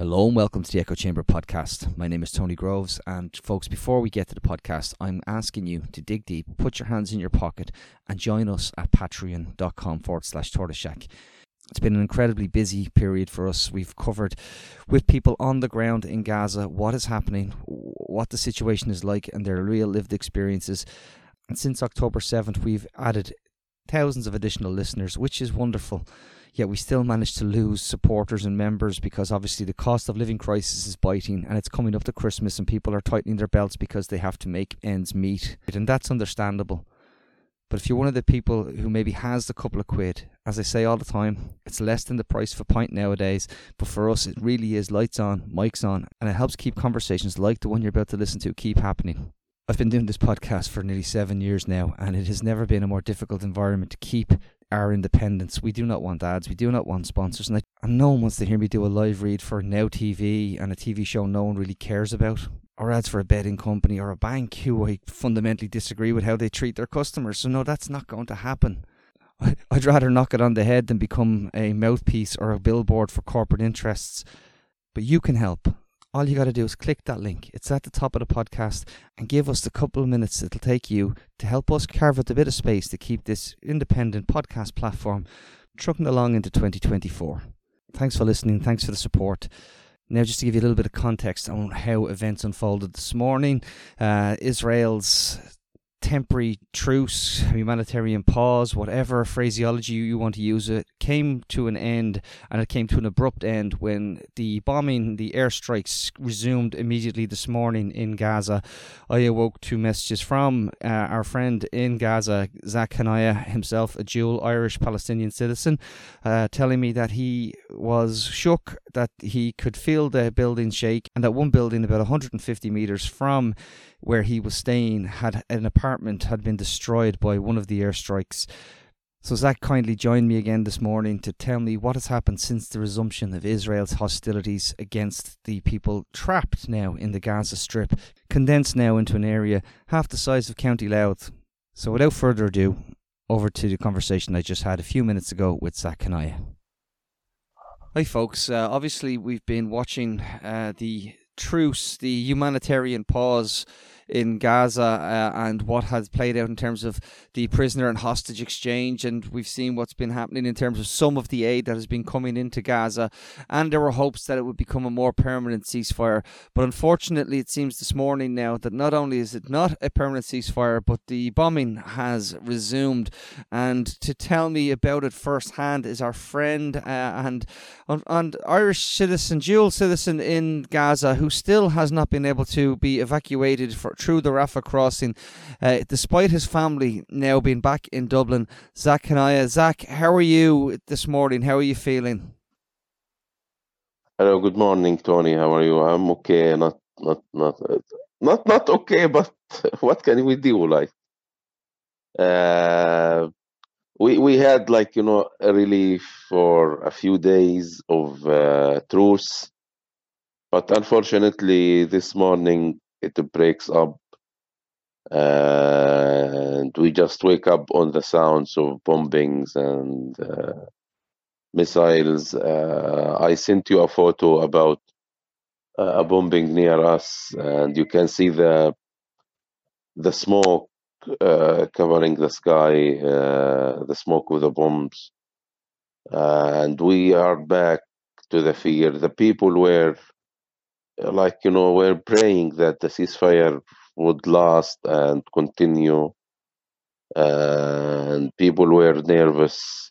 Hello and welcome to the Echo Chamber podcast. My name is Tony Groves, and folks, before we get to the podcast, I'm asking you to dig deep, put your hands in your pocket, and join us at patreon.com forward slash tortoiseshack. It's been an incredibly busy period for us. We've covered with people on the ground in Gaza what is happening, what the situation is like, and their real lived experiences. And since October 7th, we've added thousands of additional listeners, which is wonderful yet we still manage to lose supporters and members because obviously the cost of living crisis is biting and it's coming up to Christmas and people are tightening their belts because they have to make ends meet. And that's understandable. But if you're one of the people who maybe has a couple of quid, as I say all the time, it's less than the price of a pint nowadays. But for us, it really is lights on, mics on, and it helps keep conversations like the one you're about to listen to keep happening. I've been doing this podcast for nearly seven years now, and it has never been a more difficult environment to keep our independence. We do not want ads. We do not want sponsors. And, I, and no one wants to hear me do a live read for Now TV and a TV show no one really cares about. Or ads for a betting company or a bank who I fundamentally disagree with how they treat their customers. So, no, that's not going to happen. I'd rather knock it on the head than become a mouthpiece or a billboard for corporate interests. But you can help all you got to do is click that link. It's at the top of the podcast and give us the couple of minutes it'll take you to help us carve out a bit of space to keep this independent podcast platform trucking along into 2024. Thanks for listening. Thanks for the support. Now, just to give you a little bit of context on how events unfolded this morning, uh, Israel's temporary truce, humanitarian pause, whatever phraseology you want to use, it came to an end and it came to an abrupt end when the bombing, the airstrikes resumed immediately this morning in Gaza. I awoke to messages from uh, our friend in Gaza, Zak Hania, himself a dual Irish Palestinian citizen, uh, telling me that he was shook that he could feel the building shake and that one building about 150 meters from where he was staying had an apartment had been destroyed by one of the airstrikes. So Zak kindly joined me again this morning to tell me what has happened since the resumption of Israel's hostilities against the people trapped now in the Gaza Strip, condensed now into an area half the size of County Louth. So without further ado, over to the conversation I just had a few minutes ago with Zak Hania. Hi, folks. Uh, obviously, we've been watching uh, the truce, the humanitarian pause in Gaza uh, and what has played out in terms of the prisoner and hostage exchange. And we've seen what's been happening in terms of some of the aid that has been coming into Gaza. And there were hopes that it would become a more permanent ceasefire. But unfortunately, it seems this morning now that not only is it not a permanent ceasefire, but the bombing has resumed. And to tell me about it firsthand is our friend uh, and, and Irish citizen, dual citizen in Gaza, who still has not been able to be evacuated for through the Rafah crossing, uh, despite his family now being back in Dublin. Zak Hania. Zak, how are you this morning? How are you feeling? Hello, good morning, Tony. How are you? I'm okay. Not, not, not, not, not okay. But what can we do? Like, uh, we we had like you know a relief for a few days of uh, truce, but unfortunately this morning it breaks up and we just wake up on the sounds of bombings and uh, missiles. Uh, I sent you a photo about uh, a bombing near us, and you can see the the smoke uh, covering the sky, uh, the smoke with the bombs, and we are back to the fear. The people were like you know we're praying that the ceasefire would last and continue and people were nervous.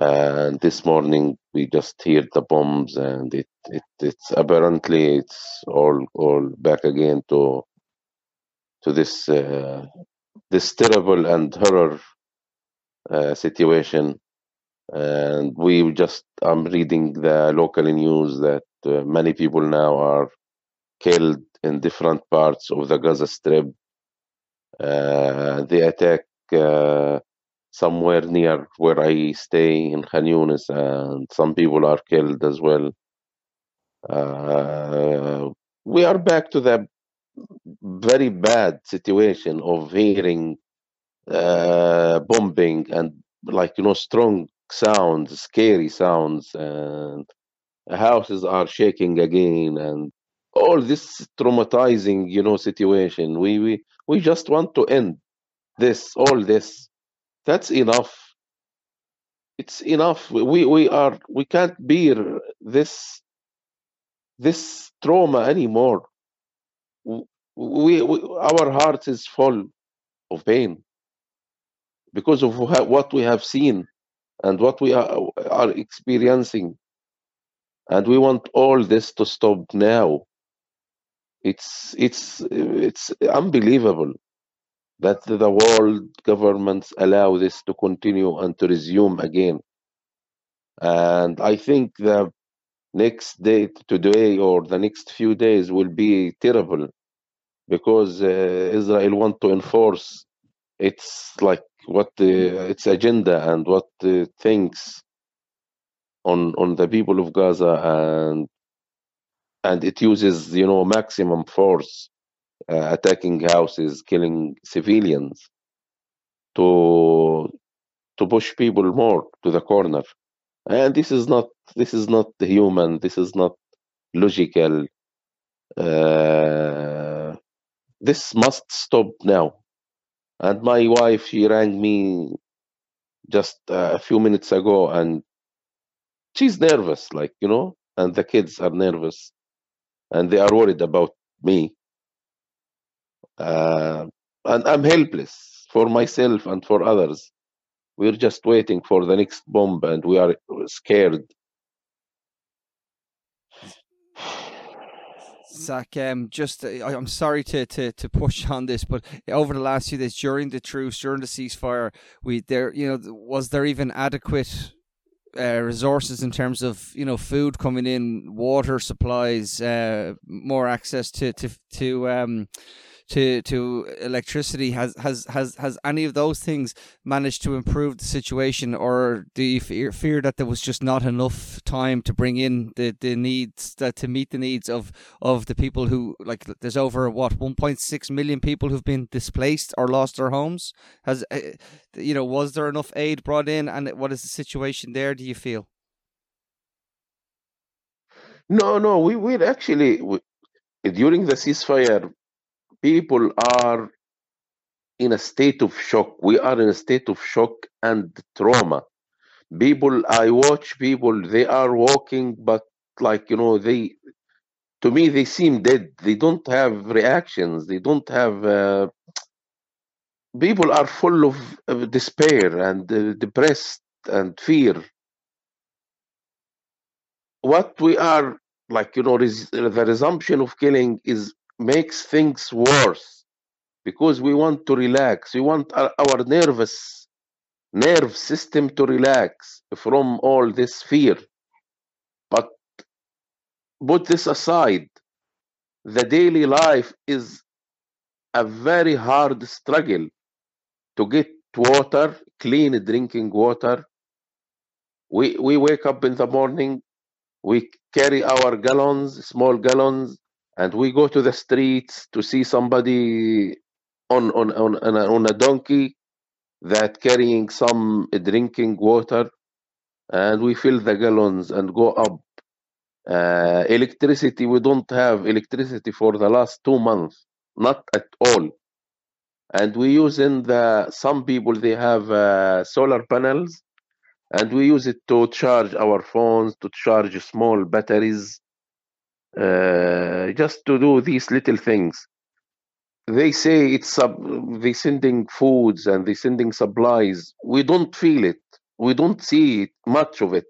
And this morning we just heard the bombs and it, it it's apparently it's all all back again to to this uh, this terrible and horror uh, situation. And we just i'm reading the local news that uh, many people now are killed in different parts of the Gaza Strip. Uh, they attack uh, somewhere near where I stay in Khan Yunis, and some people are killed as well. Uh, we are back to the very bad situation of hearing uh, bombing and like you know strong sounds, scary sounds, and houses are shaking again and all this traumatizing you know situation. We we we just want to end this all this. That's enough. It's enough. We we are we can't bear this this trauma anymore. We, we our heart is full of pain because of what we have seen and what we are, are experiencing and we want all this to stop now. It's it's it's unbelievable that the world governments allow this to continue and to resume again. And i think the next day today or the next few days will be terrible because uh, israel want to enforce its like what the, its agenda and what it thinks on on the people of Gaza and and it uses you know maximum force uh, attacking houses killing civilians to to push people more to the corner. And this is not this is not human this is not logical uh, this must stop now. And my wife she rang me just a few minutes ago and she's nervous like you know and the kids are nervous and they are worried about me. Uh, and i'm helpless for myself and for others. We're just waiting for the next bomb and we are scared. Zak, um, just uh, I'm sorry to, to, to push on this, but over the last few days, during the truce, during the ceasefire, we there, you know, was there even adequate uh, resources in terms of you know food coming in, water supplies, uh, more access to to to um, to to electricity has has has has any of those things managed to improve the situation or do you fear, fear that there was just not enough time to bring in the the needs that to meet the needs of of the people who like there's over what 1.6 million people who've been displaced or lost their homes? Has uh, you know was there enough aid brought in and what is the situation there do you feel? No no we we actually we, during the ceasefire people are in a state of shock. We are in a state of shock and trauma. People, I watch people, they are walking, but like, you know, they, to me, they seem dead. They don't have reactions. They don't have, uh, people are full of, of despair and uh, depressed and fear. What we are, like, you know, res- the resumption of killing is makes things worse because we want to relax. We want our, our nervous nerve system to relax from all this fear. But put this aside, the daily life is a very hard struggle to get water, clean drinking water. We we wake up in the morning, we carry our gallons, small gallons, and we go to the streets to see somebody on on on, on, a, on a donkey that carrying some drinking water and we fill the gallons and go up. Uh, electricity we don't have electricity for the last two months not at all. And we use in the some people they have uh, solar panels and we use it to charge our phones to charge small batteries uh, just to do these little things. They say it's sub, they sending foods and they sending supplies. We don't feel it. We don't see it, much of it.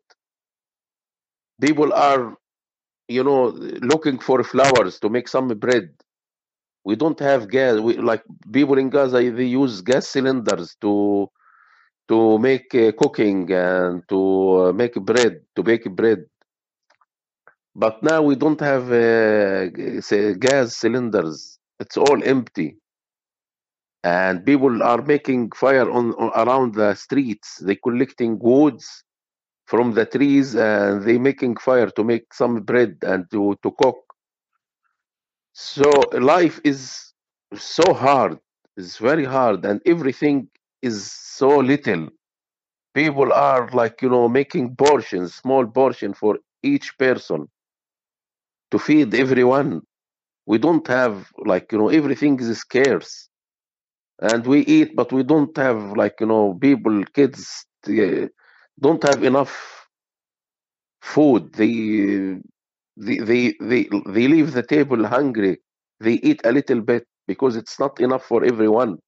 People are, you know, looking for flowers to make some bread. We don't have gas. We like people in Gaza. They use gas cylinders to to make uh, cooking and to uh, make bread to bake bread but now we don't have uh, gas cylinders. It's all empty. And people are making fire on, on around the streets. They collecting woods from the trees and they making fire to make some bread and to, to cook. So life is so hard. It's very hard and everything is so little. People are like, you know, making portions, small portion for each person to feed everyone. We don't have like you know everything is scarce, and we eat, but we don't have like you know people, kids uh, don't have enough food. They they they they, they leave the table hungry. They eat a little bit because it's not enough for everyone.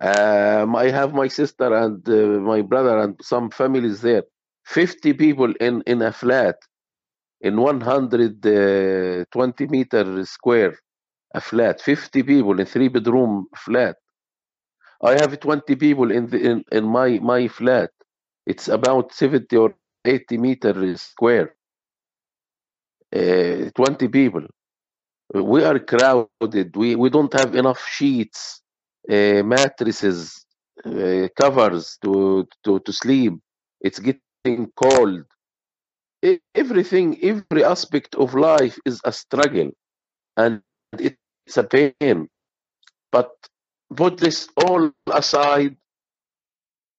Um, I have my sister and uh, my brother and some families there. 50 people in, in a flat in 120 meter square, a flat. 50 people in three bedroom flat. I have 20 people in the in, in my my flat. It's about 70 or 80 meter square. Uh, 20 people. We are crowded. We we don't have enough sheets, uh, mattresses, uh, covers to, to to sleep. It's getting cold. Everything, every aspect of life is a struggle, and it's a pain. But put this all aside,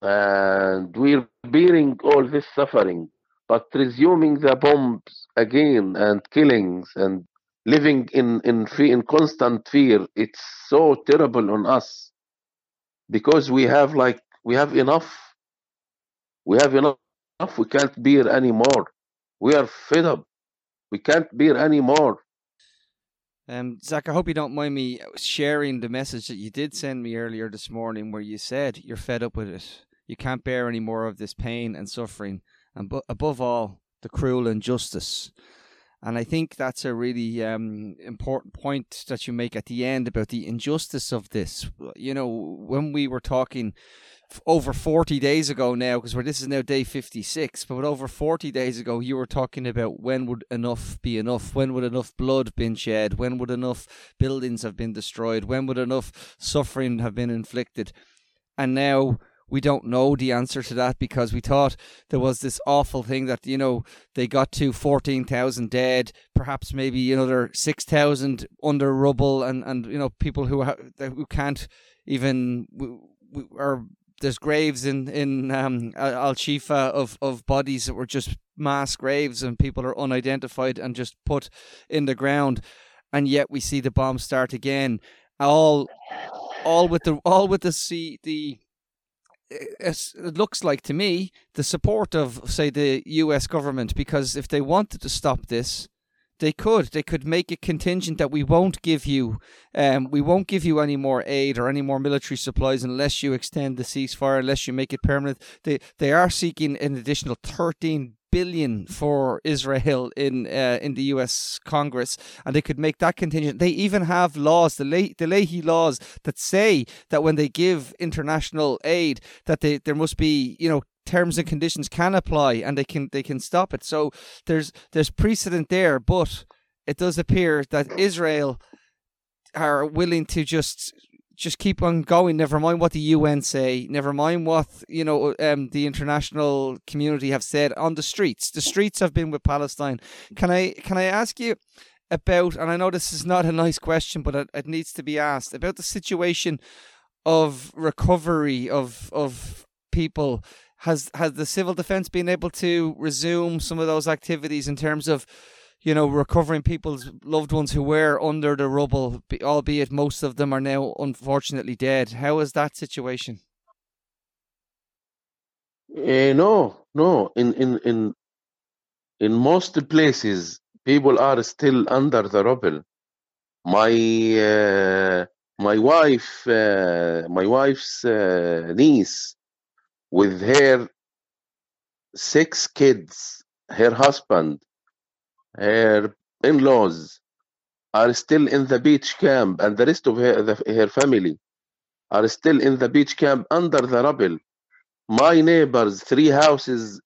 and we're bearing all this suffering, but resuming the bombs again and killings and living in in in constant fear. It's so terrible on us because we have like we have enough. We have enough. We can't bear anymore. We are fed up. We can't bear anymore. Um, Zak, I hope you don't mind me sharing the message that you did send me earlier this morning, where you said you're fed up with it. You can't bear any more of this pain and suffering, and bu- above all, the cruel injustice. And I think that's a really um, important point that you make at the end about the injustice of this. You know, when we were talking over 40 days ago now, because this is now day 56, but over 40 days ago, you were talking about when would enough be enough? When would enough blood been shed? When would enough buildings have been destroyed? When would enough suffering have been inflicted? And now we don't know the answer to that because we thought there was this awful thing that you know they got to 14,000 dead perhaps maybe another 6,000 under rubble and and you know people who ha- who can't even or there's graves in in um, Al Shifa of of bodies that were just mass graves and people are unidentified and just put in the ground. And yet we see the bomb start again. All all with the all with the see the it looks like to me the support of say the US government because if they wanted to stop this they could. They could make it contingent that we won't give you um we won't give you any more aid or any more military supplies unless you extend the ceasefire unless you make it permanent. They they are seeking an additional 13 billion for Israel in uh, in the U.S. Congress, and they could make that contingent. They even have laws, the Le- the Leahy laws, that say that when they give international aid, that they there must be you know terms and conditions can apply, and they can they can stop it. So there's there's precedent there, but it does appear that Israel are willing to just just keep on going. Never mind what the UN say. Never mind what you know um, the international community have said on the streets. The streets have been with Palestine. Can I can I ask you about? And I know this is not a nice question, but it, it needs to be asked about the situation of recovery of of people. Has has the civil defense been able to resume some of those activities in terms of you know, recovering people's loved ones who were under the rubble, albeit most of them are now unfortunately dead. How is that situation? Uh, no, no. In in in in most places, people are still under the rubble. My uh, my wife, uh, my wife's niece, with her six kids, her husband, her in-laws are still in the beach camp, and the rest of her, the, her family are still in the beach camp under the rubble. My neighbors, three houses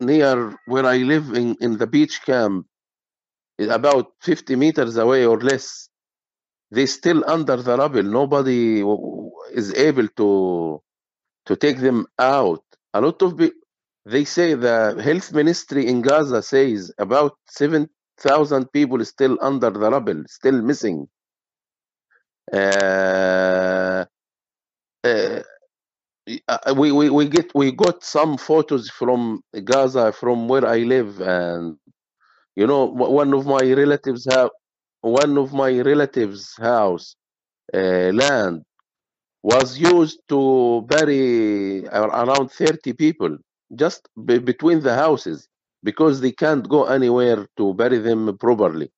near where I live in, in the beach camp, is about 50 meters away or less, they still under the rubble. Nobody is able to to take them out. A lot of they say the health ministry in Gaza says about 7,000 people still under the rubble, still missing. Uh, uh, uh, we, we we get we got some photos from Gaza from where I live, and you know one of my relatives have one of my relatives' house uh, land was used to bury around 30 people just be between the houses because they can't go anywhere to bury them properly.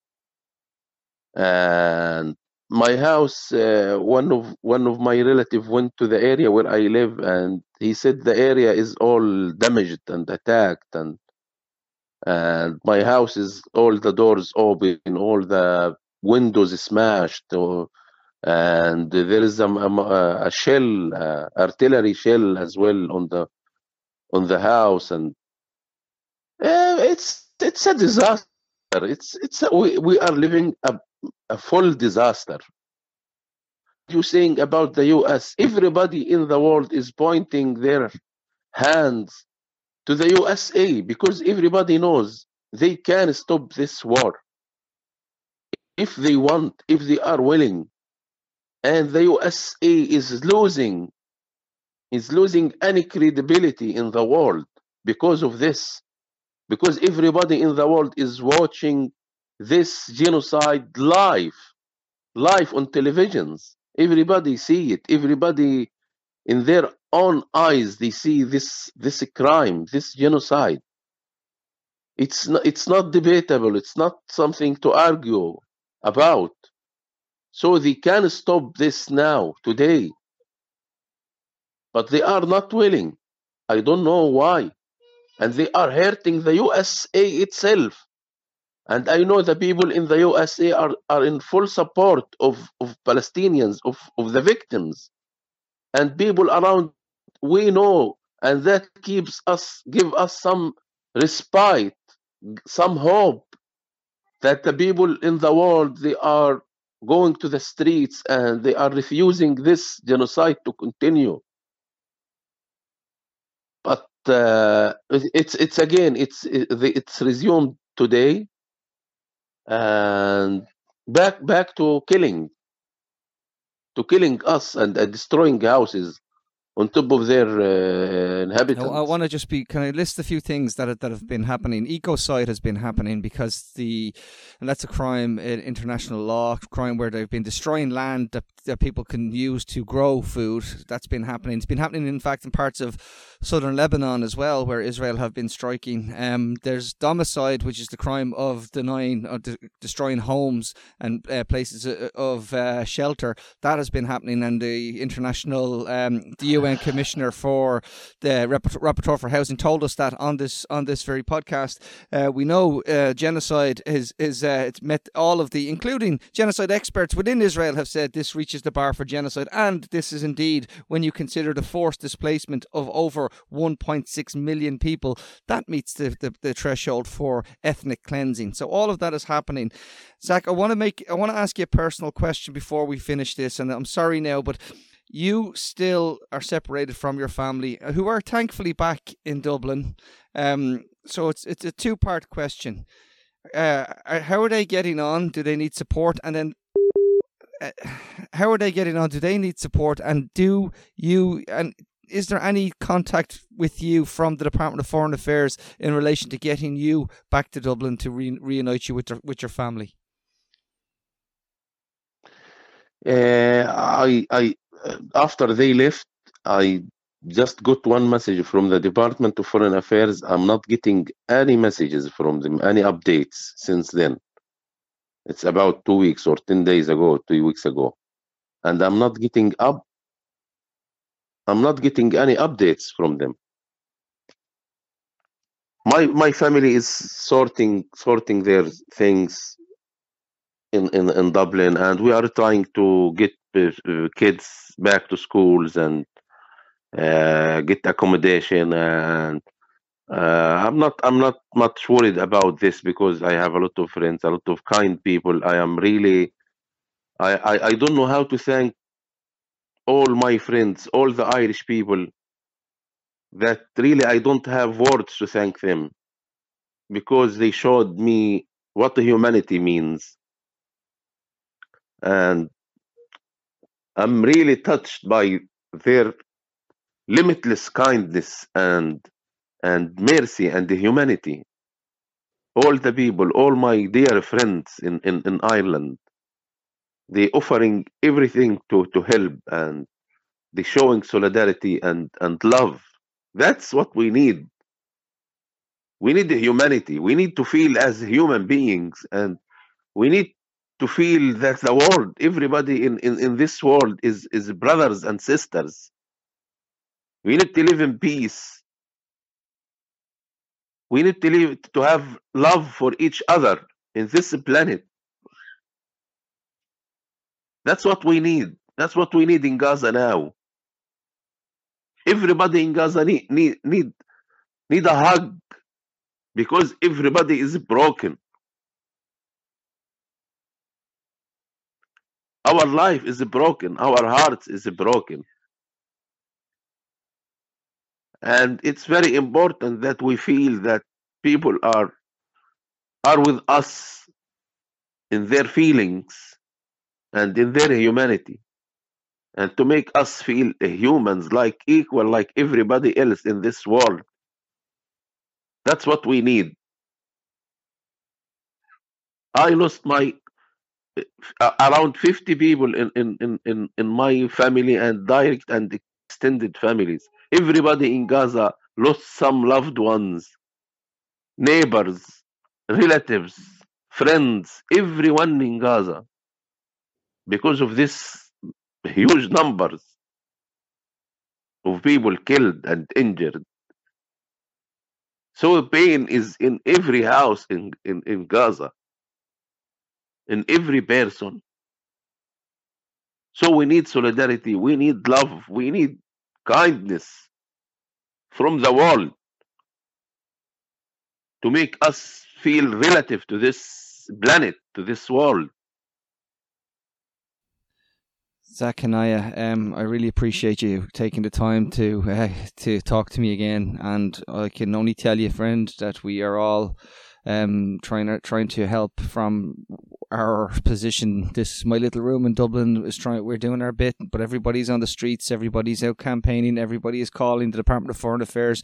And my house uh, one of one of my relative went to the area where i live and he said the area is all damaged and attacked and and my house is all the doors open all the windows smashed or, and there is a, a, a shell uh, artillery shell as well on the on the house and uh, it's it's a disaster. It's it's a, we, we are living a, a full disaster. You saying about the us everybody in the world is pointing their hands to the usa because everybody knows they can stop this war. If they want if they are willing and the USA is losing is losing any credibility in the world because of this. Because everybody in the world is watching this genocide live live on televisions. Everybody see it. Everybody in their own eyes they see this this crime this genocide. It's not, it's not debatable. It's not something to argue about. So they can stop this now, today. But they are not willing. I don't know why. And they are hurting the USA itself. And I know the people in the USA are, are in full support of, of Palestinians, of, of the victims. And people around, we know, and that keeps us, give us some respite, some hope that the people in the world, they are going to the streets and they are refusing this genocide to continue. But uh, it's it's again it's it's resumed today, and back back to killing, to killing us and uh, destroying houses on top of their uh, inhabitants. I want to just be. Can I list a few things that that have been happening? Ecocide has been happening because the, and that's a crime in international law, crime where they've been destroying land that, that people can use to grow food. That's been happening. It's been happening, in fact, in parts of southern Lebanon as well, where Israel have been striking. Um, there's domicide, which is the crime of denying, or de- destroying homes and uh, places uh, of uh, shelter. That has been happening, and the international, um, the UN Commissioner for the Rapporteur for Housing told us that on this on this very podcast. Uh, we know uh, genocide is is uh, it's met all of the, including genocide experts within Israel, have said this reaches the bar for genocide, and this is indeed when you consider the forced displacement of over 1.6 million people, that meets the, the, the threshold for ethnic cleansing. So all of that is happening. Zak, I want to make I want to ask you a personal question before we finish this, and I'm sorry now, but you still are separated from your family, uh, who are thankfully back in Dublin. Um, so it's it's a two part question. Uh, how are they getting on? Do they need support? And then, how are they getting on? Do they need support? And do you and is there any contact with you from the Department of Foreign Affairs in relation to getting you back to Dublin to re- reunite you with your, with your family? Uh, I I after they left, I just got one message from the Department of Foreign Affairs. I'm not getting any messages from them, any updates since then. It's about two weeks or 10 days ago, two weeks ago. And I'm not getting up. I'm not getting any updates from them. My my family is sorting sorting their things in, in, in Dublin and we are trying to get uh, kids back to schools and uh, get accommodation and uh, I'm not I'm not much worried about this because I have a lot of friends, a lot of kind people. I am really I, I, I don't know how to thank all my friends, all the Irish people that really I don't have words to thank them because they showed me what humanity means. And I'm really touched by their limitless kindness and and mercy and the humanity. All the people, all my dear friends in, in, in Ireland, they offering everything to, to help and they showing solidarity and, and love. That's what we need. We need the humanity. We need to feel as human beings and we need to feel that the world, everybody in, in, in this world is, is brothers and sisters. We need to live in peace. We need to live to have love for each other in this planet. That's what we need. That's what we need in Gaza now. Everybody in Gaza need need need, need a hug because everybody is broken. Our life is broken. Our hearts is broken. And it's very important that we feel that people are are with us in their feelings and in their humanity. And to make us feel humans like equal like everybody else in this world that's what we need. I lost my uh, around 50 people in, in, in, in, in my family and direct and extended families everybody in gaza lost some loved ones neighbors relatives friends everyone in gaza because of this huge numbers of people killed and injured. So pain is in every house in, in, in Gaza, in every person. So we need solidarity, we need love, we need kindness from the world to make us feel relative to this planet, to this world. Zak Hania, um, I really appreciate you taking the time to uh, to talk to me again, and I can only tell you, friend, that we are all um, trying trying to help from our position. This my little room in Dublin is trying. We're doing our bit, but everybody's on the streets. Everybody's out campaigning. Everybody is calling the Department of Foreign Affairs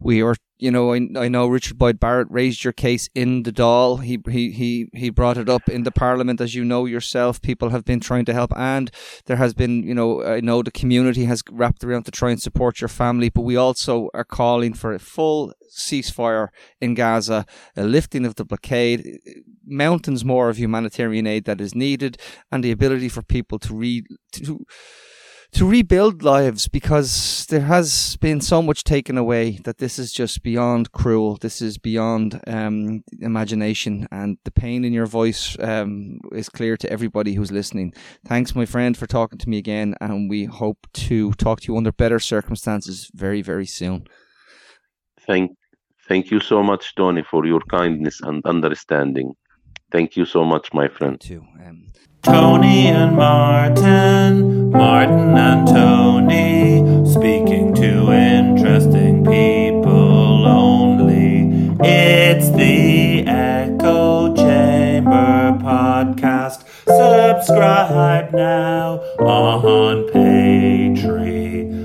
we are you know I, I know Richard Boyd Barrett raised your case in the Dáil he he he he brought it up in the parliament. As you know yourself people have been trying to help and there has been you know I know the community has wrapped around to try and support your family but we also are calling for a full ceasefire in Gaza a lifting of the blockade mountains more of humanitarian aid that is needed and the ability for people to read to to rebuild lives because there has been so much taken away that this is just beyond cruel. This is beyond um, imagination, and the pain in your voice um, is clear to everybody who's listening. Thanks, my friend, for talking to me again, and we hope to talk to you under better circumstances very, very soon. Thank, thank you so much, Tony, for your kindness and understanding. Thank you so much, my friend. too. Um, Tony and Martin, Martin and Tony, speaking to interesting people only. It's the Echo Chamber podcast. Subscribe now on Patreon.